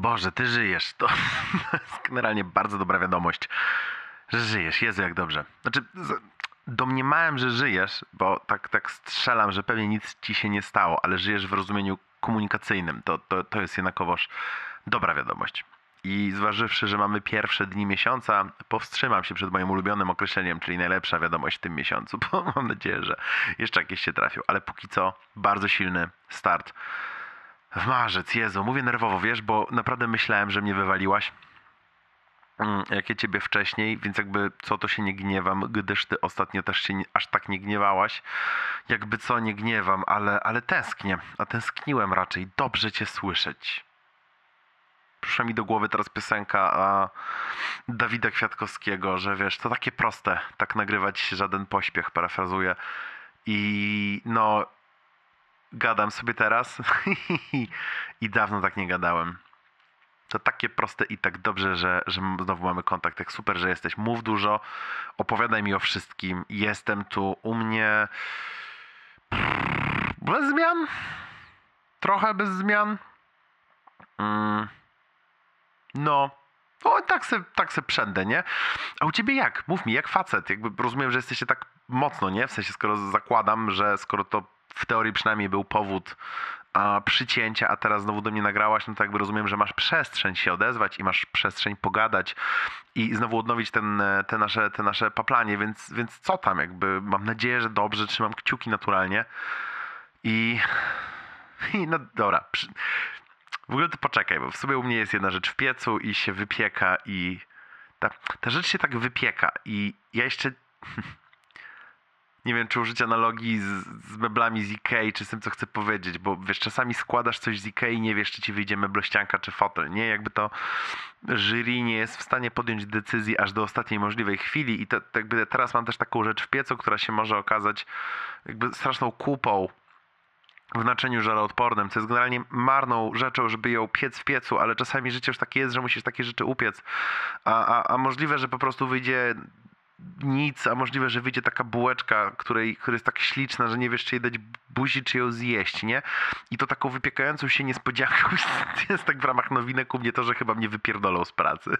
Boże, ty żyjesz. To jest generalnie bardzo dobra wiadomość, że żyjesz. Jezu, jak dobrze. Znaczy, domniemałem, że żyjesz, bo tak, tak strzelam, że pewnie nic ci się nie stało, ale żyjesz w rozumieniu komunikacyjnym. To, to, to jest jednakowoż dobra wiadomość. I zważywszy, że mamy pierwsze dni miesiąca, powstrzymam się przed moim ulubionym określeniem, czyli najlepsza wiadomość w tym miesiącu, bo mam nadzieję, że jeszcze jakieś się trafią. Ale póki co bardzo silny start w marzec. Jezu, mówię nerwowo, wiesz, bo naprawdę myślałem, że mnie wywaliłaś. Mm, Jakie ciebie wcześniej, więc jakby co to się nie gniewam, gdyż ty ostatnio też się nie, aż tak nie gniewałaś. Jakby co nie gniewam, ale, ale tęsknię, a tęskniłem raczej. Dobrze cię słyszeć. Przyszła mi do głowy teraz piosenka a, Dawida Kwiatkowskiego, że wiesz, to takie proste, tak nagrywać żaden pośpiech, parafrazuję. I no, gadam sobie teraz i dawno tak nie gadałem. To takie proste i tak dobrze, że, że znowu mamy kontakt. Jak super, że jesteś. Mów dużo, opowiadaj mi o wszystkim. Jestem tu u mnie bez zmian. Trochę bez zmian. Mm. No. O, tak se, tak se przędę, nie? A u ciebie jak? Mów mi, jak facet? Jakby rozumiem, że jesteście tak mocno, nie? W sensie, skoro zakładam, że skoro to w teorii przynajmniej był powód a, przycięcia, a teraz znowu do mnie nagrałaś, no to jakby rozumiem, że masz przestrzeń się odezwać i masz przestrzeń pogadać i znowu odnowić ten, e, te, nasze, te nasze paplanie, więc, więc co tam? Jakby mam nadzieję, że dobrze, trzymam kciuki naturalnie i, i no dobra. Przy... W ogóle to poczekaj, bo w sobie u mnie jest jedna rzecz w piecu i się wypieka i ta, ta rzecz się tak wypieka i ja jeszcze nie wiem, czy użyć analogii z, z meblami z Ikei, czy z tym, co chcę powiedzieć, bo wiesz, czasami składasz coś z Ikei i nie wiesz, czy ci wyjdzie meblościanka, czy fotel, nie? Jakby to jury nie jest w stanie podjąć decyzji aż do ostatniej możliwej chwili i to, to jakby teraz mam też taką rzecz w piecu, która się może okazać jakby straszną kupą w naczyniu żaroodpornym, co jest generalnie marną rzeczą, żeby ją piec w piecu, ale czasami życie już takie jest, że musisz takie rzeczy upiec. A, a, a możliwe, że po prostu wyjdzie nic, a możliwe, że wyjdzie taka bułeczka, której, która jest tak śliczna, że nie wiesz, czy jej dać buzi, czy ją zjeść, nie? I to taką wypiekającą się niespodzianką jest tak w ramach nowinek u mnie to, że chyba mnie wypierdolą z pracy.